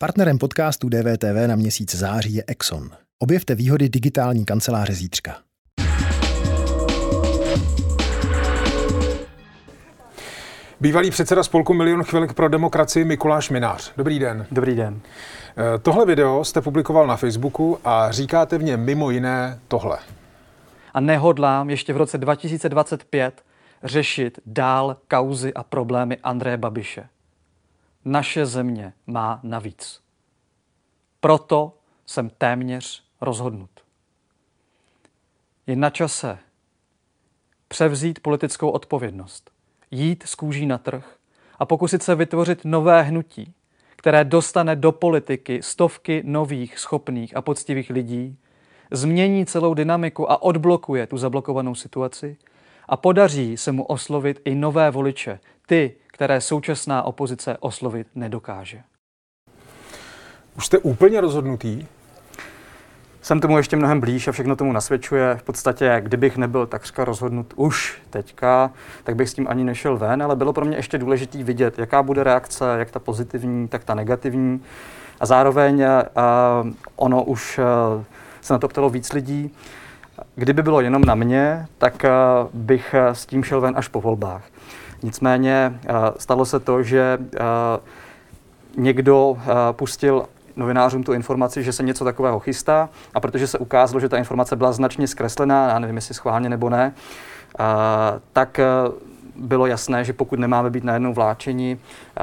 Partnerem podcastu DVTV na měsíc září je Exxon. Objevte výhody digitální kanceláře zítřka. Bývalý předseda spolku Milion chvilek pro demokracii Mikuláš Minář. Dobrý den. Dobrý den. Eh, tohle video jste publikoval na Facebooku a říkáte v něm mimo jiné tohle. A nehodlám ještě v roce 2025 řešit dál kauzy a problémy Andreje Babiše. Naše země má navíc. Proto jsem téměř rozhodnut. Je na čase převzít politickou odpovědnost, jít z kůží na trh a pokusit se vytvořit nové hnutí, které dostane do politiky stovky nových, schopných a poctivých lidí, změní celou dynamiku a odblokuje tu zablokovanou situaci a podaří se mu oslovit i nové voliče, ty, které současná opozice oslovit nedokáže. Už jste úplně rozhodnutý? Jsem tomu ještě mnohem blíž a všechno tomu nasvědčuje. V podstatě, kdybych nebyl takřka rozhodnut už teďka, tak bych s tím ani nešel ven, ale bylo pro mě ještě důležité vidět, jaká bude reakce, jak ta pozitivní, tak ta negativní. A zároveň uh, ono už uh, se na to ptalo víc lidí. Kdyby bylo jenom na mě, tak uh, bych s tím šel ven až po volbách. Nicméně stalo se to, že někdo pustil novinářům tu informaci, že se něco takového chystá a protože se ukázalo, že ta informace byla značně zkreslená, já nevím, jestli schválně nebo ne, tak bylo jasné, že pokud nemáme být najednou vláčeni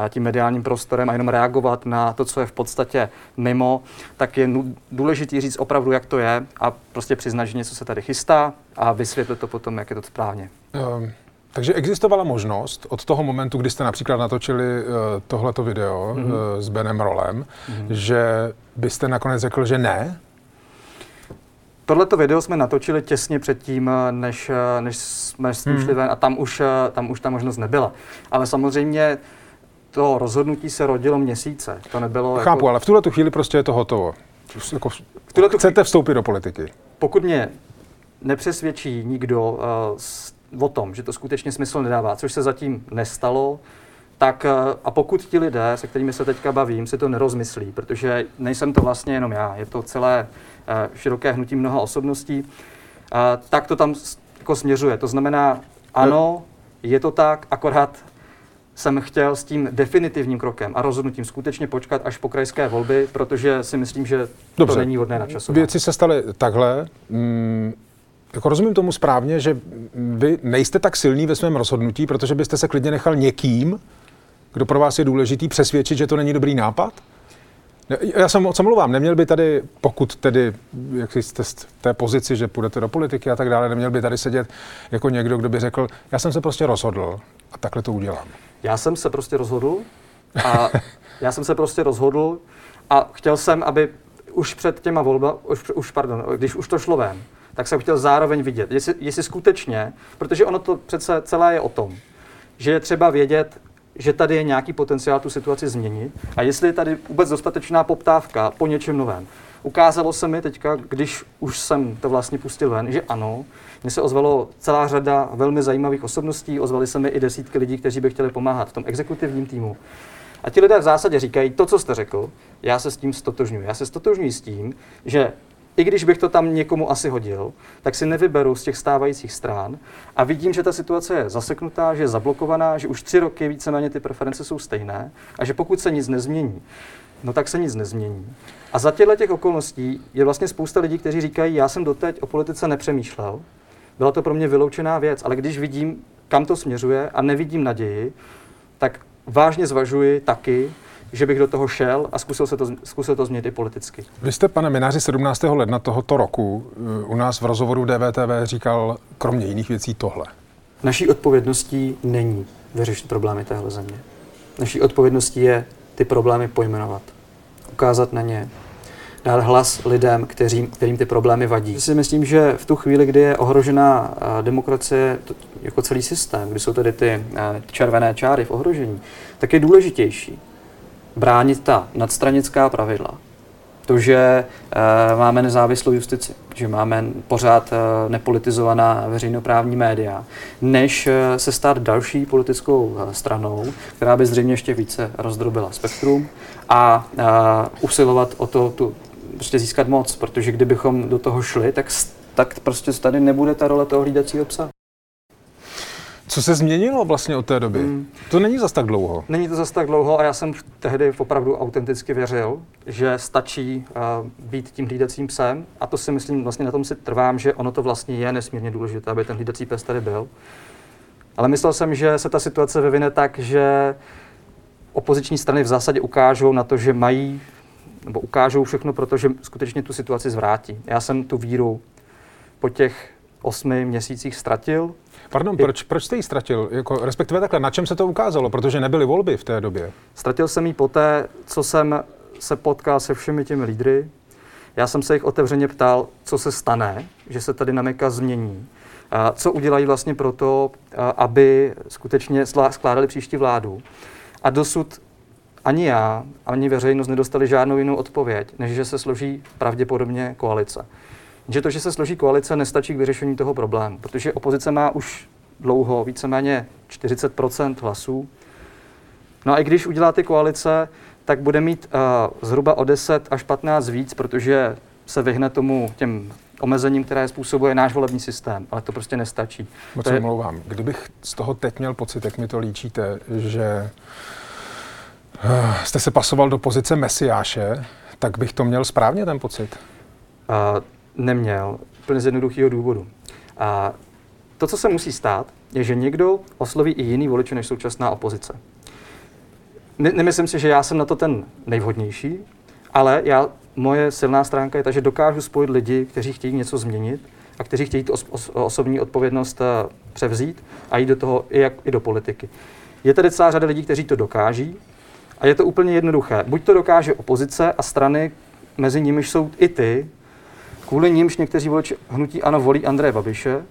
tím mediálním prostorem a jenom reagovat na to, co je v podstatě mimo, tak je důležité říct opravdu, jak to je a prostě přiznat, že něco se tady chystá a vysvětlit to potom, jak je to správně. Um. Takže existovala možnost od toho momentu, kdy jste například natočili uh, tohleto video mm-hmm. uh, s Benem Rolem, mm-hmm. že byste nakonec řekl, že ne? Tohleto video jsme natočili těsně předtím, eh, než, než jsme s tím mm. šli ven a tam už, tam už ta možnost nebyla. Ale samozřejmě to rozhodnutí se rodilo měsíce. To nebylo Chápu, jako... ale v tuhle tu chvíli prostě je to hotovo. Jako, v tuhle chcete chvíli... vstoupit do politiky? Pokud mě nepřesvědčí nikdo uh, z o tom, že to skutečně smysl nedává, což se zatím nestalo, tak eh, a pokud ti lidé, se kterými se teďka bavím, si to nerozmyslí, protože nejsem to vlastně jenom já, je to celé eh, široké hnutí mnoha osobností, eh, tak to tam jako směřuje. To znamená, ano, je to tak, akorát jsem chtěl s tím definitivním krokem a rozhodnutím skutečně počkat až po krajské volby, protože si myslím, že Dobře. to není hodné na času. Věci se staly takhle. Mm, jako rozumím tomu správně, že vy nejste tak silný ve svém rozhodnutí, protože byste se klidně nechal někým, kdo pro vás je důležitý, přesvědčit, že to není dobrý nápad? Já jsem moc omluvám, neměl by tady, pokud tedy, jak jste v té pozici, že půjdete do politiky a tak dále, neměl by tady sedět jako někdo, kdo by řekl, já jsem se prostě rozhodl a takhle to udělám. Já jsem se prostě rozhodl a já jsem se prostě rozhodl a chtěl jsem, aby už před těma volba, už, už pardon, když už to šlo ven, tak jsem chtěl zároveň vidět, jestli, jestli skutečně, protože ono to přece celé je o tom, že je třeba vědět, že tady je nějaký potenciál tu situaci změnit a jestli je tady vůbec dostatečná poptávka po něčem novém. Ukázalo se mi teďka, když už jsem to vlastně pustil ven, že ano, mně se ozvalo celá řada velmi zajímavých osobností, ozvali se mi i desítky lidí, kteří by chtěli pomáhat v tom exekutivním týmu. A ti lidé v zásadě říkají, to, co jste řekl, já se s tím stotožňuji. Já se stotožňuji s tím, že i když bych to tam někomu asi hodil, tak si nevyberu z těch stávajících strán a vidím, že ta situace je zaseknutá, že je zablokovaná, že už tři roky víceméně ty preference jsou stejné a že pokud se nic nezmění, no tak se nic nezmění. A za těchto těch okolností je vlastně spousta lidí, kteří říkají, já jsem doteď o politice nepřemýšlel, byla to pro mě vyloučená věc, ale když vidím, kam to směřuje a nevidím naději, tak vážně zvažuji taky, že bych do toho šel a zkusil, se to, zkusil to změnit i politicky. Vy jste, pane Mináři, 17. ledna tohoto roku eh, u nás v rozhovoru DVTV říkal kromě jiných věcí tohle. Naší odpovědností není vyřešit problémy téhle země. Naší odpovědností je ty problémy pojmenovat, ukázat na ně, dát hlas lidem, kterým, kterým ty problémy vadí. Si myslím, že v tu chvíli, kdy je ohrožená eh, demokracie jako celý systém, kdy jsou tady ty eh, červené čáry v ohrožení, tak je důležitější bránit ta nadstranická pravidla, To, že uh, máme nezávislou justici, že máme pořád uh, nepolitizovaná veřejnoprávní média, než uh, se stát další politickou uh, stranou, která by zřejmě ještě více rozdrobila spektrum a uh, usilovat o to, tu, prostě získat moc, protože kdybychom do toho šli, tak, tak prostě tady nebude ta role toho hlídacího psa. Co se změnilo vlastně od té doby? Hmm. To není zas tak dlouho. Není to zas tak dlouho a já jsem tehdy opravdu autenticky věřil, že stačí uh, být tím hlídacím psem a to si myslím, vlastně na tom si trvám, že ono to vlastně je nesmírně důležité, aby ten hlídací pes tady byl. Ale myslel jsem, že se ta situace vyvine tak, že opoziční strany v zásadě ukážou na to, že mají nebo ukážou všechno, protože skutečně tu situaci zvrátí. Já jsem tu víru po těch osmi měsících ztratil. Pardon, proč, proč jste ji ztratil? Jako, respektive takhle, na čem se to ukázalo? Protože nebyly volby v té době. Ztratil jsem ji poté, co jsem se potkal se všemi těmi lídry. Já jsem se jich otevřeně ptal, co se stane, že se ta dynamika změní. A co udělají vlastně proto, aby skutečně skládali příští vládu. A dosud ani já, ani veřejnost nedostali žádnou jinou odpověď, než že se složí pravděpodobně koalice. Že to, že se složí koalice, nestačí k vyřešení toho problému, protože opozice má už dlouho víceméně 40% hlasů. No a i když udělá ty koalice, tak bude mít uh, zhruba o 10 až 15 víc, protože se vyhne tomu těm omezením, které způsobuje náš volební systém, ale to prostě nestačí. Moc to je... omlouvám. Kdybych z toho teď měl pocit, jak mi to líčíte, že uh, jste se pasoval do pozice mesiáše, tak bych to měl správně ten pocit? Uh, neměl, úplně z jednoduchého důvodu. A to, co se musí stát, je, že někdo osloví i jiný voliče než současná opozice. Ne- nemyslím si, že já jsem na to ten nejvhodnější, ale já, moje silná stránka je ta, že dokážu spojit lidi, kteří chtějí něco změnit a kteří chtějí os- os- osobní odpovědnost uh, převzít a jít do toho i, jak, i do politiky. Je tady celá řada lidí, kteří to dokáží a je to úplně jednoduché. Buď to dokáže opozice a strany, mezi nimiž jsou i ty, kvůli nímž někteří voliči hnutí ano volí Andreje Babiše,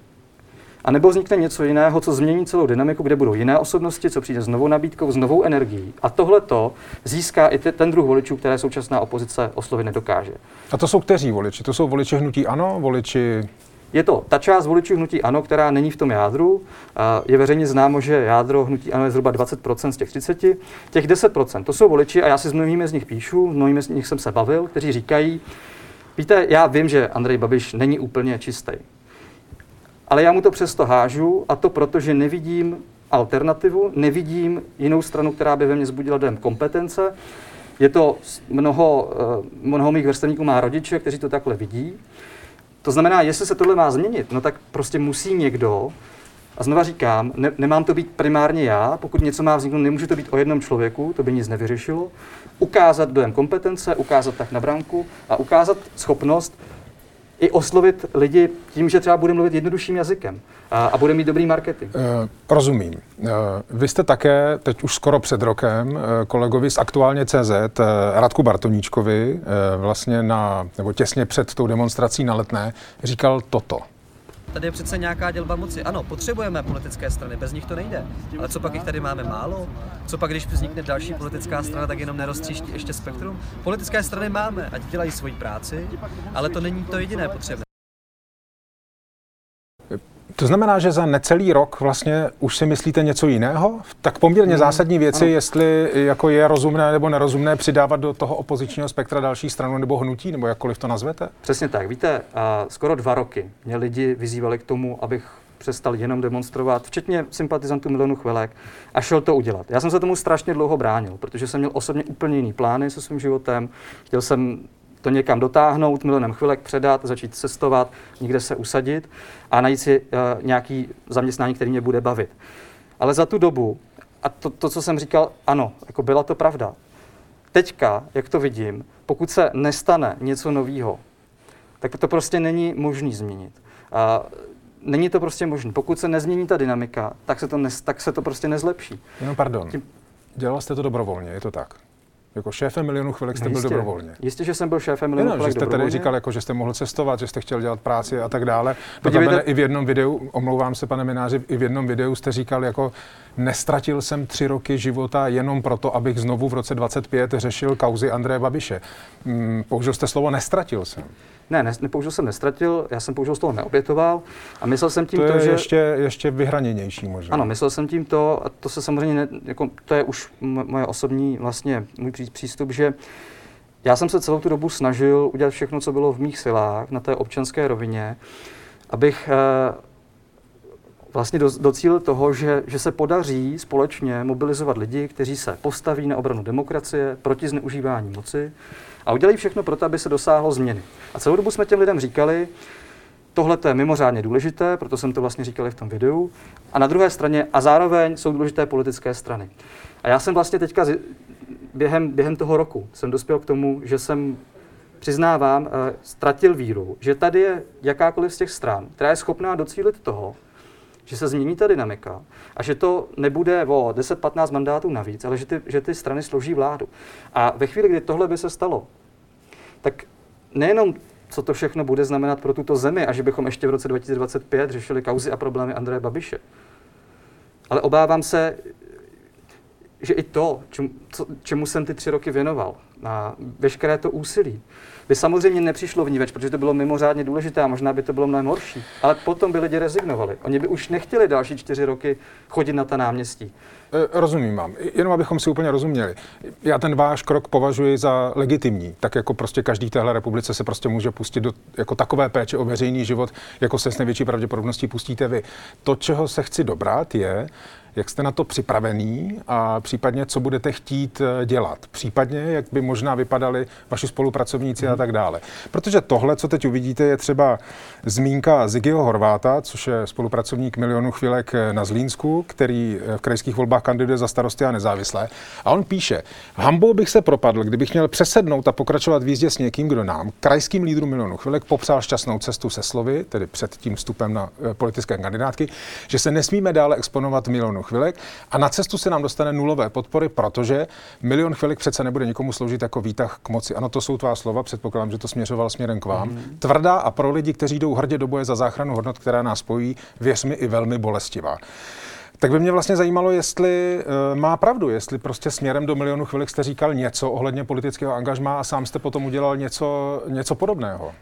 a nebo vznikne něco jiného, co změní celou dynamiku, kde budou jiné osobnosti, co přijde s novou nabídkou, s novou energií. A tohle to získá i ten druh voličů, které současná opozice oslovit nedokáže. A to jsou kteří voliči? To jsou voliči hnutí ANO, voliči je to ta část voličů hnutí ANO, která není v tom jádru. Je veřejně známo, že jádro hnutí ANO je zhruba 20% z těch 30. Těch 10% to jsou voliči, a já si s mnohými z nich píšu, mnohými z nich jsem se bavil, kteří říkají, Víte, já vím, že Andrej Babiš není úplně čistý. Ale já mu to přesto hážu a to proto, že nevidím alternativu, nevidím jinou stranu, která by ve mně zbudila dojem kompetence. Je to mnoho, eh, mnoho mých vrstevníků má rodiče, kteří to takhle vidí. To znamená, jestli se tohle má změnit, no tak prostě musí někdo, a znova říkám, ne, nemám to být primárně já, pokud něco má vzniknout, nemůže to být o jednom člověku, to by nic nevyřešilo. Ukázat dojem kompetence, ukázat tak na branku a ukázat schopnost i oslovit lidi tím, že třeba bude mluvit jednodušším jazykem a, a bude mít dobrý marketing. Uh, rozumím. Uh, vy jste také teď už skoro před rokem uh, kolegovi z Aktuálně CZ, uh, Radku Bartoníčkovi, uh, vlastně na, nebo těsně před tou demonstrací na letné, říkal toto. Tady je přece nějaká dělba moci. Ano, potřebujeme politické strany, bez nich to nejde. Ale co pak jich tady máme málo? Co pak, když vznikne další politická strana, tak jenom neroztříští ještě spektrum? Politické strany máme, ať dělají svoji práci, ale to není to jediné potřebné. To znamená, že za necelý rok vlastně už si myslíte něco jiného? Tak poměrně mm, zásadní věci, ano. jestli jako je rozumné nebo nerozumné přidávat do toho opozičního spektra další stranu nebo hnutí, nebo jakkoliv to nazvete? Přesně tak. Víte, skoro dva roky mě lidi vyzývali k tomu, abych přestal jenom demonstrovat, včetně sympatizantů Milonu Chvilek, a šel to udělat. Já jsem se tomu strašně dlouho bránil, protože jsem měl osobně úplně jiný plány se svým životem. Chtěl jsem to někam dotáhnout, milionem chvilek předat, začít cestovat, někde se usadit a najít si uh, nějaký zaměstnání, který mě bude bavit. Ale za tu dobu, a to, to, co jsem říkal, ano, jako byla to pravda. Teďka, jak to vidím, pokud se nestane něco nového, tak to prostě není možný změnit. A není to prostě možné. Pokud se nezmění ta dynamika, tak se to, ne, tak se to prostě nezlepší. No pardon, Tím... dělal jste to dobrovolně, je to tak? Jako šéfem milionu chvilek jste byl jistě, dobrovolně. Jistě, že jsem byl šéfem milionu No, že chvilek jste tady dobrovolně. říkal, jako, že jste mohl cestovat, že jste chtěl dělat práci a tak dále. Podívejte- i v jednom videu, omlouvám se, pane Mináři, i v jednom videu jste říkal, jako nestratil jsem tři roky života jenom proto, abych znovu v roce 25 řešil kauzy Andreje Babiše. Hmm, použil jste slovo nestratil jsem. Ne, ne, nepoužil jsem nestratil, já jsem použil slovo neobětoval a myslel jsem tím To to, je že... ještě, ještě vyhraněnější možná. Ano, myslel jsem tím to, a to se samozřejmě, ne, jako, to je už moje osobní, vlastně můj pří- přístup, že já jsem se celou tu dobu snažil udělat všechno, co bylo v mých silách na té občanské rovině, abych eh, vlastně do, docílil toho, že, že se podaří společně mobilizovat lidi, kteří se postaví na obranu demokracie, proti zneužívání moci a udělají všechno pro to, aby se dosáhlo změny. A celou dobu jsme těm lidem říkali, Tohle je mimořádně důležité, proto jsem to vlastně říkal i v tom videu. A na druhé straně, a zároveň jsou důležité politické strany. A já jsem vlastně teďka během, během toho roku jsem dospěl k tomu, že jsem, přiznávám, eh, ztratil víru, že tady je jakákoliv z těch stran, která je schopná docílit toho, že se změní ta dynamika a že to nebude o 10-15 mandátů navíc, ale že ty, že ty strany složí vládu. A ve chvíli, kdy tohle by se stalo, tak nejenom co to všechno bude znamenat pro tuto zemi a že bychom ještě v roce 2025 řešili kauzy a problémy Andreje Babiše. Ale obávám se, že i to, čemu, co, čemu jsem ty tři roky věnoval, a veškeré to úsilí, by samozřejmě nepřišlo v ní več, protože to bylo mimořádně důležité a možná by to bylo mnohem horší. Ale potom by lidi rezignovali. Oni by už nechtěli další čtyři roky chodit na ta náměstí. E, Rozumím vám. Jenom abychom si úplně rozuměli. Já ten váš krok považuji za legitimní. Tak jako prostě každý téhle republice se prostě může pustit do jako takové péče o veřejný život, jako se s největší pravděpodobností pustíte vy. To, čeho se chci dobrat, je, jak jste na to připravený a případně, co budete chtít eh, dělat. Případně, jak by možná vypadali vaši spolupracovníci a tak dále. Protože tohle, co teď uvidíte, je třeba zmínka Zigyho Horváta, což je spolupracovník milionu chvílek eh, na Zlínsku, který eh, v krajských volbách kandiduje za starosty a nezávislé. A on píše, hambou bych se propadl, kdybych měl přesednout a pokračovat v jízdě s někým, kdo nám, krajským lídrům milionu chvílek, popsal šťastnou cestu se slovy, tedy před tím vstupem na politické kandidátky, že se nesmíme dále exponovat milionu chvilek a na cestu se nám dostane nulové podpory, protože milion chvilek přece nebude nikomu sloužit jako výtah k moci. Ano, to jsou tvá slova, předpokládám, že to směřoval směrem k vám. Mm. Tvrdá a pro lidi, kteří jdou hrdě do boje za záchranu hodnot, která nás spojí, věř mi, i velmi bolestivá. Tak by mě vlastně zajímalo, jestli uh, má pravdu, jestli prostě směrem do milionu chvilek jste říkal něco ohledně politického angažmá a sám jste potom udělal něco, něco podobného.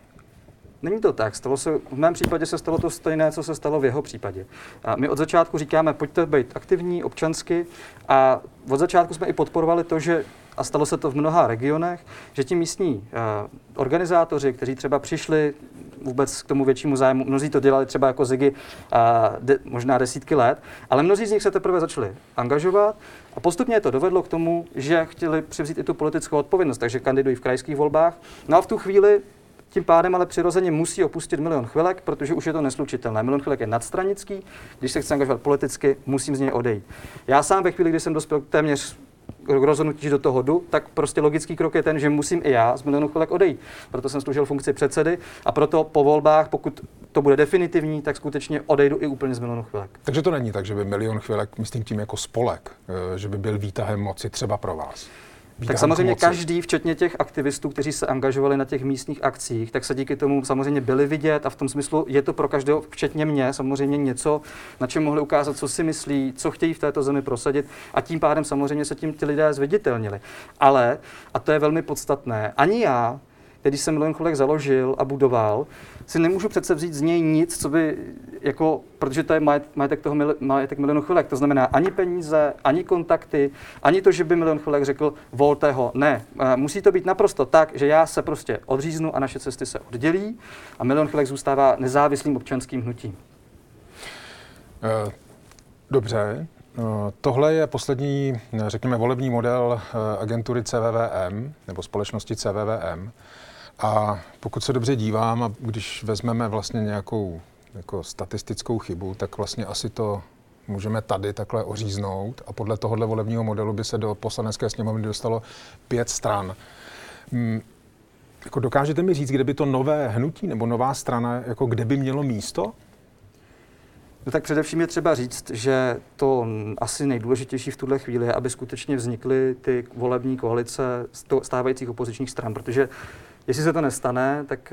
Není to tak. Stalo se, v mém případě se stalo to stejné, co se stalo v jeho případě. A my od začátku říkáme, pojďte být aktivní občansky a od začátku jsme i podporovali to, že a stalo se to v mnoha regionech, že ti místní uh, organizátoři, kteří třeba přišli vůbec k tomu většímu zájmu, mnozí to dělali třeba jako Ziggy uh, de, možná desítky let, ale mnozí z nich se teprve začali angažovat a postupně to dovedlo k tomu, že chtěli převzít i tu politickou odpovědnost, takže kandidují v krajských volbách. No a v tu chvíli tím pádem ale přirozeně musí opustit milion chvilek, protože už je to neslučitelné. Milion chvilek je nadstranický, když se chce angažovat politicky, musím z něj odejít. Já sám ve chvíli, kdy jsem dospěl téměř k rozhodnutí, že do toho jdu, tak prostě logický krok je ten, že musím i já z milionu chvilek odejít. Proto jsem služil funkci předsedy a proto po volbách, pokud to bude definitivní, tak skutečně odejdu i úplně z milionu chvilek. Takže to není tak, že by milion chvilek, myslím tím jako spolek, eh, že by byl výtahem moci třeba pro vás. Tak samozřejmě každý, včetně těch aktivistů, kteří se angažovali na těch místních akcích, tak se díky tomu samozřejmě byli vidět a v tom smyslu je to pro každého, včetně mě, samozřejmě něco, na čem mohli ukázat, co si myslí, co chtějí v této zemi prosadit a tím pádem samozřejmě se tím ti lidé zviditelnili. Ale, a to je velmi podstatné, ani já, který jsem Milion Cholek založil a budoval, si nemůžu přece vzít z něj nic, co by, jako, protože to je majet- majetek toho majetek milionu chvilek. To znamená ani peníze, ani kontakty, ani to, že by milion chvilek řekl, volte ho. Ne, musí to být naprosto tak, že já se prostě odříznu a naše cesty se oddělí a milion chvilek zůstává nezávislým občanským hnutím. Eh, Dobře. Eh, Tohle je poslední, řekněme, volební model eh, agentury CVVM, nebo společnosti CVVM. A pokud se dobře dívám, a když vezmeme vlastně nějakou jako statistickou chybu, tak vlastně asi to můžeme tady takhle oříznout a podle tohohle volebního modelu by se do poslanecké sněmovny dostalo pět stran. Hmm, jako dokážete mi říct, kde by to nové hnutí nebo nová strana, jako kde by mělo místo? No tak především je třeba říct, že to asi nejdůležitější v tuhle chvíli je, aby skutečně vznikly ty volební koalice stávajících opozičních stran, protože jestli se to nestane, tak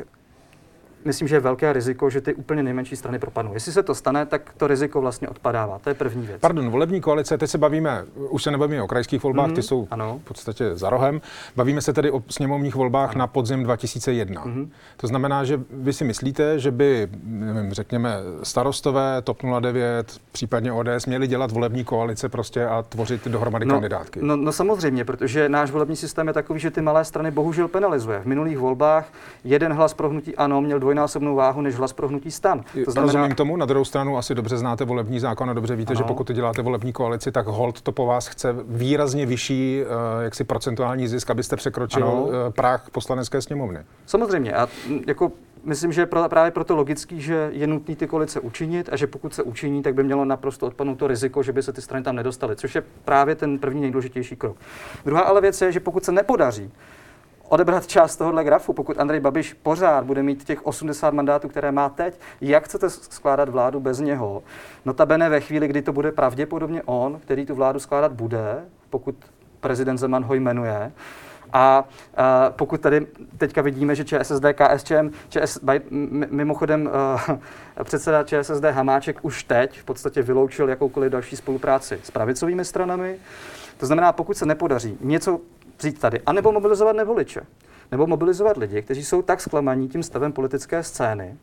myslím, že je velké riziko, že ty úplně nejmenší strany propadnou. Jestli se to stane, tak to riziko vlastně odpadává. To je první věc. Pardon, volební koalice, teď se bavíme, už se nebavíme o krajských volbách, mm-hmm. ty jsou ano. v podstatě za rohem. Bavíme se tedy o sněmovních volbách ano. na podzim 2001. Mm-hmm. To znamená, že vy si myslíte, že by, nevím, řekněme, starostové, TOP 09, případně ODS měli dělat volební koalice prostě a tvořit dohromady no, kandidátky? No, no samozřejmě, protože náš volební systém je takový, že ty malé strany bohužel penalizuje. V minulých volbách jeden hlas pro hnutí ano měl dvojnásobnou váhu než hlas pro hnutí stan. To znamená... Rozumím tomu, na druhou stranu asi dobře znáte volební zákon a dobře víte, ano. že pokud děláte volební koalici, tak hold to po vás chce výrazně vyšší uh, jaksi procentuální zisk, abyste překročil uh, práh poslanecké sněmovny. Samozřejmě a jako myslím, že je právě proto logický, že je nutný ty koalice učinit a že pokud se učiní, tak by mělo naprosto odpadnout to riziko, že by se ty strany tam nedostaly, což je právě ten první nejdůležitější krok. Druhá ale věc je, že pokud se nepodaří odebrat část tohohle grafu, pokud Andrej Babiš pořád bude mít těch 80 mandátů, které má teď, jak chcete skládat vládu bez něho? Notabene ve chvíli, kdy to bude pravděpodobně on, který tu vládu skládat bude, pokud prezident Zeman ho jmenuje, a, a pokud tady teďka vidíme, že ČSSD, KSČM, ČS, mimochodem uh, předseda ČSSD Hamáček už teď v podstatě vyloučil jakoukoliv další spolupráci s pravicovými stranami. To znamená, pokud se nepodaří něco vzít tady, anebo mobilizovat nevoliče, nebo mobilizovat lidi, kteří jsou tak zklamaní tím stavem politické scény,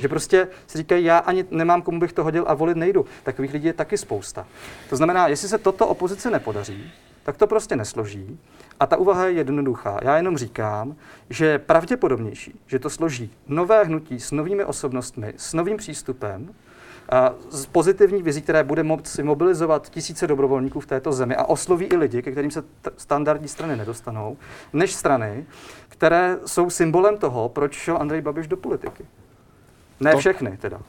že prostě si říkají, já ani nemám komu bych to hodil a volit nejdu. Takových lidí je taky spousta. To znamená, jestli se toto opozici nepodaří, tak to prostě nesloží. A ta úvaha je jednoduchá. Já jenom říkám, že je pravděpodobnější, že to složí nové hnutí s novými osobnostmi, s novým přístupem, z pozitivní vizí, které bude moci mobilizovat tisíce dobrovolníků v této zemi a osloví i lidi, ke kterým se t- standardní strany nedostanou, než strany, které jsou symbolem toho, proč šel Andrej Babiš do politiky. Ne to, všechny teda.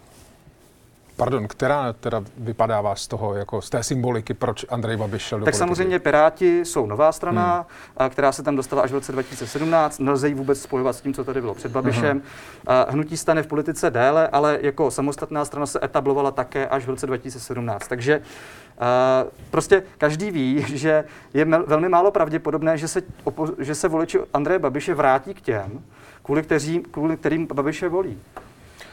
Pardon, která teda vypadává z toho, jako z té symboliky, proč Andrej Babiš šel do Tak politiky? samozřejmě Piráti jsou nová strana, hmm. která se tam dostala až v roce 2017. Nelze ji vůbec spojovat s tím, co tady bylo před Babišem. Uh-huh. Hnutí stane v politice déle, ale jako samostatná strana se etablovala také až v roce 2017. Takže Uh, prostě každý ví, že je mel- velmi málo pravděpodobné, že se, opo- že se voliči Andreje Babiše vrátí k těm, kvůli, kteří, kvůli kterým Babiše volí.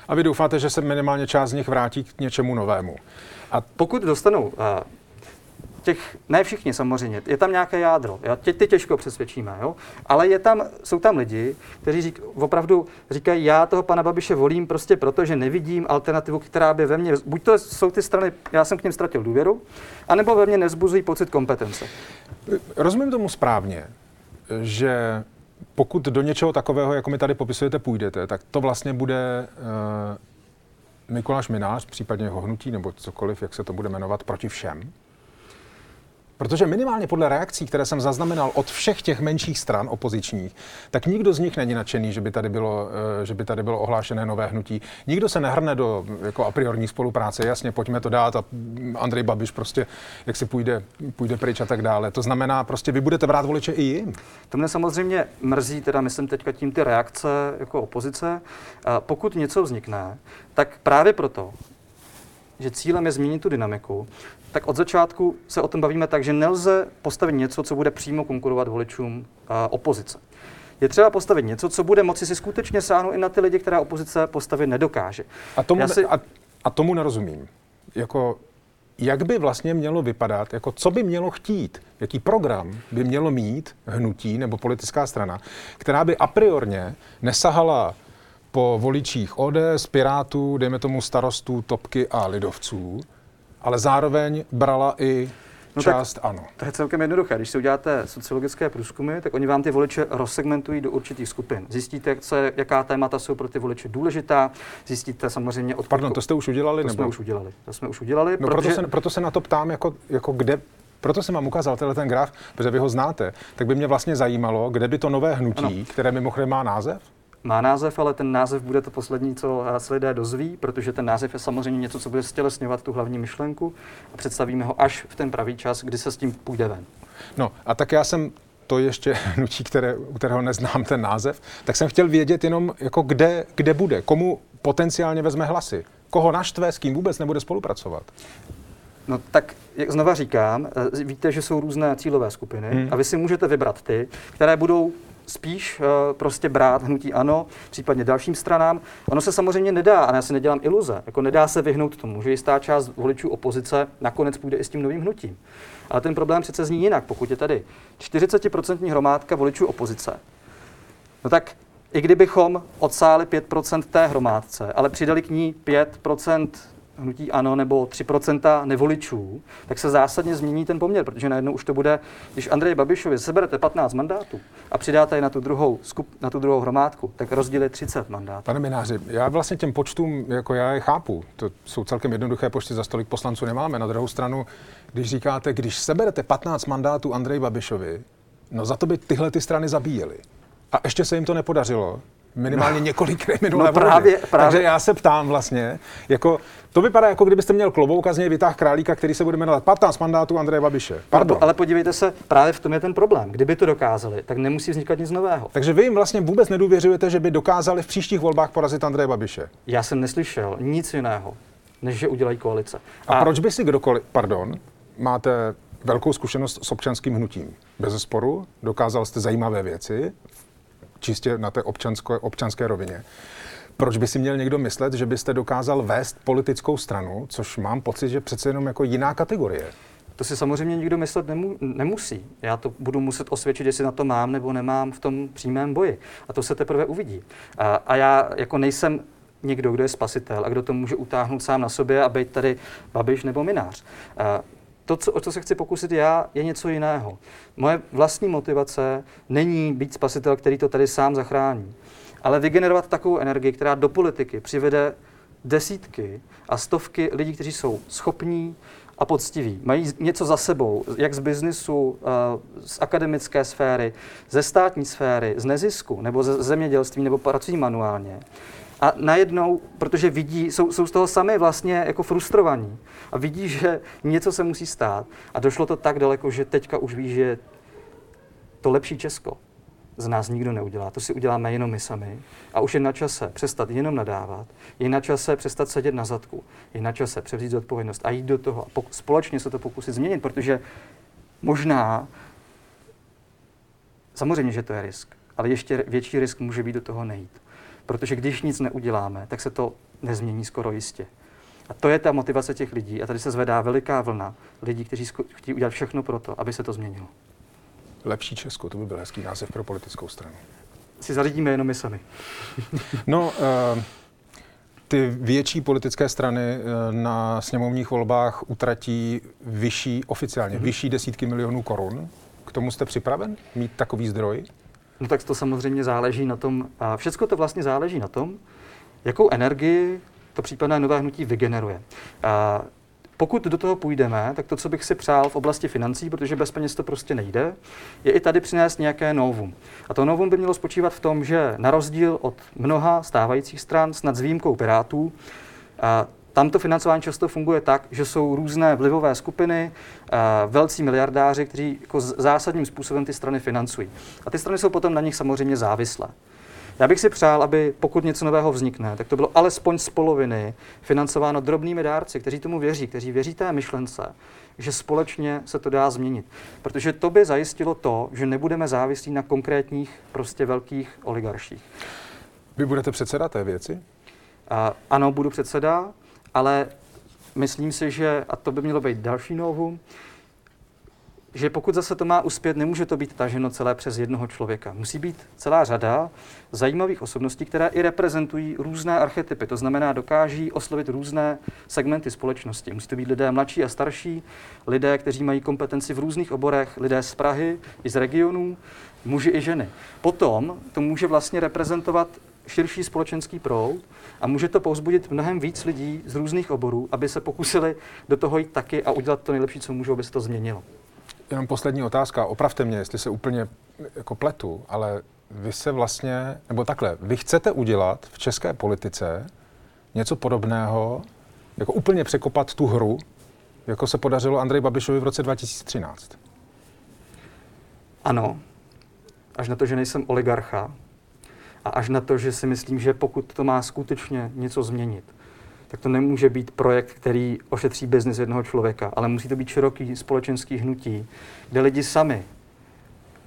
A vy doufáte, že se minimálně část z nich vrátí k něčemu novému. A pokud dostanou uh, těch, ne všichni samozřejmě, je tam nějaké jádro, jo? Tě, ty těžko přesvědčíme, jo? ale je tam, jsou tam lidi, kteří řík, opravdu říkají, já toho pana Babiše volím prostě proto, že nevidím alternativu, která by ve mně, buď to jsou ty strany, já jsem k ním ztratil důvěru, anebo ve mně nezbuzují pocit kompetence. Rozumím tomu správně, že pokud do něčeho takového, jako mi tady popisujete, půjdete, tak to vlastně bude uh, Mikuláš Minář, případně jeho hnutí, nebo cokoliv, jak se to bude jmenovat, proti všem. Protože minimálně podle reakcí, které jsem zaznamenal od všech těch menších stran opozičních, tak nikdo z nich není nadšený, že by tady bylo, eh, že by tady bylo ohlášené nové hnutí. Nikdo se nehrne do jako a priorní spolupráce. Jasně, pojďme to dát a Andrej Babiš prostě, jak si půjde, půjde pryč a tak dále. To znamená, prostě vy budete brát voliče i jim. To mě samozřejmě mrzí, teda myslím teďka tím ty reakce jako opozice. Pokud něco vznikne, tak právě proto, že cílem je změnit tu dynamiku, tak od začátku se o tom bavíme tak, že nelze postavit něco, co bude přímo konkurovat voličům uh, opozice. Je třeba postavit něco, co bude moci si skutečně sáhnout i na ty lidi, která opozice postavit nedokáže. A tomu, si... a, a tomu nerozumím. Jako, jak by vlastně mělo vypadat, jako co by mělo chtít, jaký program by mělo mít hnutí nebo politická strana, která by a priorně nesahala po voličích ODS, Pirátů, dejme tomu starostů, Topky a Lidovců, ale zároveň brala i No část tak, ano. To je celkem jednoduché. Když si uděláte sociologické průzkumy, tak oni vám ty voliče rozsegmentují do určitých skupin. Zjistíte, co je, jaká témata jsou pro ty voliče důležitá. Zjistíte samozřejmě od. Pardon, to jste už udělali? To nebo? jsme už udělali. To jsme už udělali. No, protože... proto, se, proto se na to ptám, jako, jako kde proto jsem vám ukázal tenhle ten graf, protože vy ho znáte. Tak by mě vlastně zajímalo, kde by to nové hnutí, ano. které mimochodem má název, má název, ale ten název bude to poslední, co se lidé dozví, protože ten název je samozřejmě něco, co bude stělesňovat tu hlavní myšlenku a představíme ho až v ten pravý čas, kdy se s tím půjde ven. No a tak já jsem to ještě hnutí, které, u kterého neznám ten název, tak jsem chtěl vědět jenom, jako kde, kde bude, komu potenciálně vezme hlasy. Koho naštve, s kým vůbec nebude spolupracovat? No tak, jak znova říkám, eh, víte, že jsou různé cílové skupiny hmm. a vy si můžete vybrat ty, které budou spíš uh, prostě brát hnutí ano, případně dalším stranám. Ono se samozřejmě nedá, a já si nedělám iluze, jako nedá se vyhnout tomu, že jistá část voličů opozice nakonec půjde i s tím novým hnutím. Ale ten problém přece zní jinak, pokud je tady 40% hromádka voličů opozice, no tak i kdybychom odsáli 5% té hromádce, ale přidali k ní 5% hnutí ano nebo 3% nevoličů, tak se zásadně změní ten poměr, protože najednou už to bude, když Andrej Babišovi seberete 15 mandátů a přidáte je na tu druhou, skup, na tu druhou hromádku, tak rozdíl je 30 mandátů. Pane Mináři, já vlastně těm počtům, jako já je chápu, to jsou celkem jednoduché počty, za stolik poslanců nemáme. Na druhou stranu, když říkáte, když seberete 15 mandátů Andrej Babišovi, no za to by tyhle ty strany zabíjely. A ještě se jim to nepodařilo, minimálně no. několik minulé no právě, právě. Takže já se ptám vlastně, jako, to vypadá, jako kdybyste měl klobouk a z něj vytáh králíka, který se bude jmenovat 15 mandátů Andreje Babiše. Pardon. Ale podívejte se, právě v tom je ten problém. Kdyby to dokázali, tak nemusí vznikat nic nového. Takže vy jim vlastně vůbec nedůvěřujete, že by dokázali v příštích volbách porazit Andreje Babiše? Já jsem neslyšel nic jiného, než že udělají koalice. A, a proč by si kdokoliv, pardon, máte velkou zkušenost s občanským hnutím. Bez sporu, dokázal jste zajímavé věci, čistě na té občanské, občanské rovině. Proč by si měl někdo myslet, že byste dokázal vést politickou stranu, což mám pocit, že přece jenom jako jiná kategorie? To si samozřejmě nikdo myslet nemu, nemusí. Já to budu muset osvědčit, jestli na to mám nebo nemám v tom přímém boji. A to se teprve uvidí. A, a já jako nejsem někdo, kdo je spasitel a kdo to může utáhnout sám na sobě a být tady babiš nebo minář. A to, co, o co se chci pokusit já, je něco jiného. Moje vlastní motivace není být spasitel, který to tady sám zachrání, ale vygenerovat takovou energii, která do politiky přivede desítky a stovky lidí, kteří jsou schopní a poctiví. Mají něco za sebou, jak z biznisu, eh, z akademické sféry, ze státní sféry, z nezisku, nebo ze zemědělství, nebo pracují manuálně a najednou, protože vidí, jsou, jsou z toho sami vlastně jako frustrovaní a vidí, že něco se musí stát a došlo to tak daleko, že teďka už ví, že to lepší Česko z nás nikdo neudělá. To si uděláme jenom my sami. A už je na čase přestat jenom nadávat, je na čase přestat sedět na zadku, je na čase převzít zodpovědnost a jít do toho a společně se to pokusit změnit, protože možná, samozřejmě, že to je risk, ale ještě větší risk může být do toho nejít. Protože když nic neuděláme, tak se to nezmění skoro jistě. A to je ta motivace těch lidí. A tady se zvedá veliká vlna lidí, kteří chtějí udělat všechno pro to, aby se to změnilo. Lepší Česko, to by byl hezký název pro politickou stranu. Si zařídíme jenom my sami. no, uh, ty větší politické strany uh, na sněmovních volbách utratí vyšší, oficiálně, mm-hmm. vyšší desítky milionů korun. K tomu jste připraven mít takový zdroj? No tak to samozřejmě záleží na tom, a všechno to vlastně záleží na tom, jakou energii to případné nové hnutí vygeneruje. A pokud do toho půjdeme, tak to, co bych si přál v oblasti financí, protože bez peněz to prostě nejde, je i tady přinést nějaké novum. A to novum by mělo spočívat v tom, že na rozdíl od mnoha stávajících stran, snad s výjimkou Pirátů, a tam to financování často funguje tak, že jsou různé vlivové skupiny, eh, velcí miliardáři, kteří jako zásadním způsobem ty strany financují. A ty strany jsou potom na nich samozřejmě závislé. Já bych si přál, aby pokud něco nového vznikne, tak to bylo alespoň z poloviny financováno drobnými dárci, kteří tomu věří, kteří věří té myšlence, že společně se to dá změnit. Protože to by zajistilo to, že nebudeme závislí na konkrétních prostě velkých oligarších. Vy budete předseda té věci? Uh, ano, budu předseda ale myslím si, že, a to by mělo být další novum, že pokud zase to má uspět, nemůže to být taženo celé přes jednoho člověka. Musí být celá řada zajímavých osobností, které i reprezentují různé archetypy. To znamená, dokáží oslovit různé segmenty společnosti. Musí to být lidé mladší a starší, lidé, kteří mají kompetenci v různých oborech, lidé z Prahy i z regionů, muži i ženy. Potom to může vlastně reprezentovat širší společenský proud a může to povzbudit mnohem víc lidí z různých oborů, aby se pokusili do toho jít taky a udělat to nejlepší, co můžou, aby se to změnilo. Jenom poslední otázka. Opravte mě, jestli se úplně jako pletu, ale vy se vlastně, nebo takhle, vy chcete udělat v české politice něco podobného, jako úplně překopat tu hru, jako se podařilo Andrej Babišovi v roce 2013. Ano, až na to, že nejsem oligarcha, a až na to, že si myslím, že pokud to má skutečně něco změnit, tak to nemůže být projekt, který ošetří biznis jednoho člověka, ale musí to být široký společenský hnutí, kde lidi sami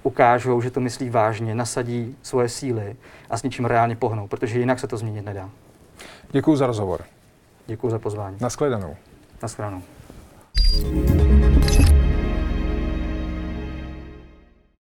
ukážou, že to myslí vážně, nasadí svoje síly a s něčím reálně pohnou, protože jinak se to změnit nedá. Děkuji za rozhovor. Děkuji za pozvání. Naschledanou. Naschledanou.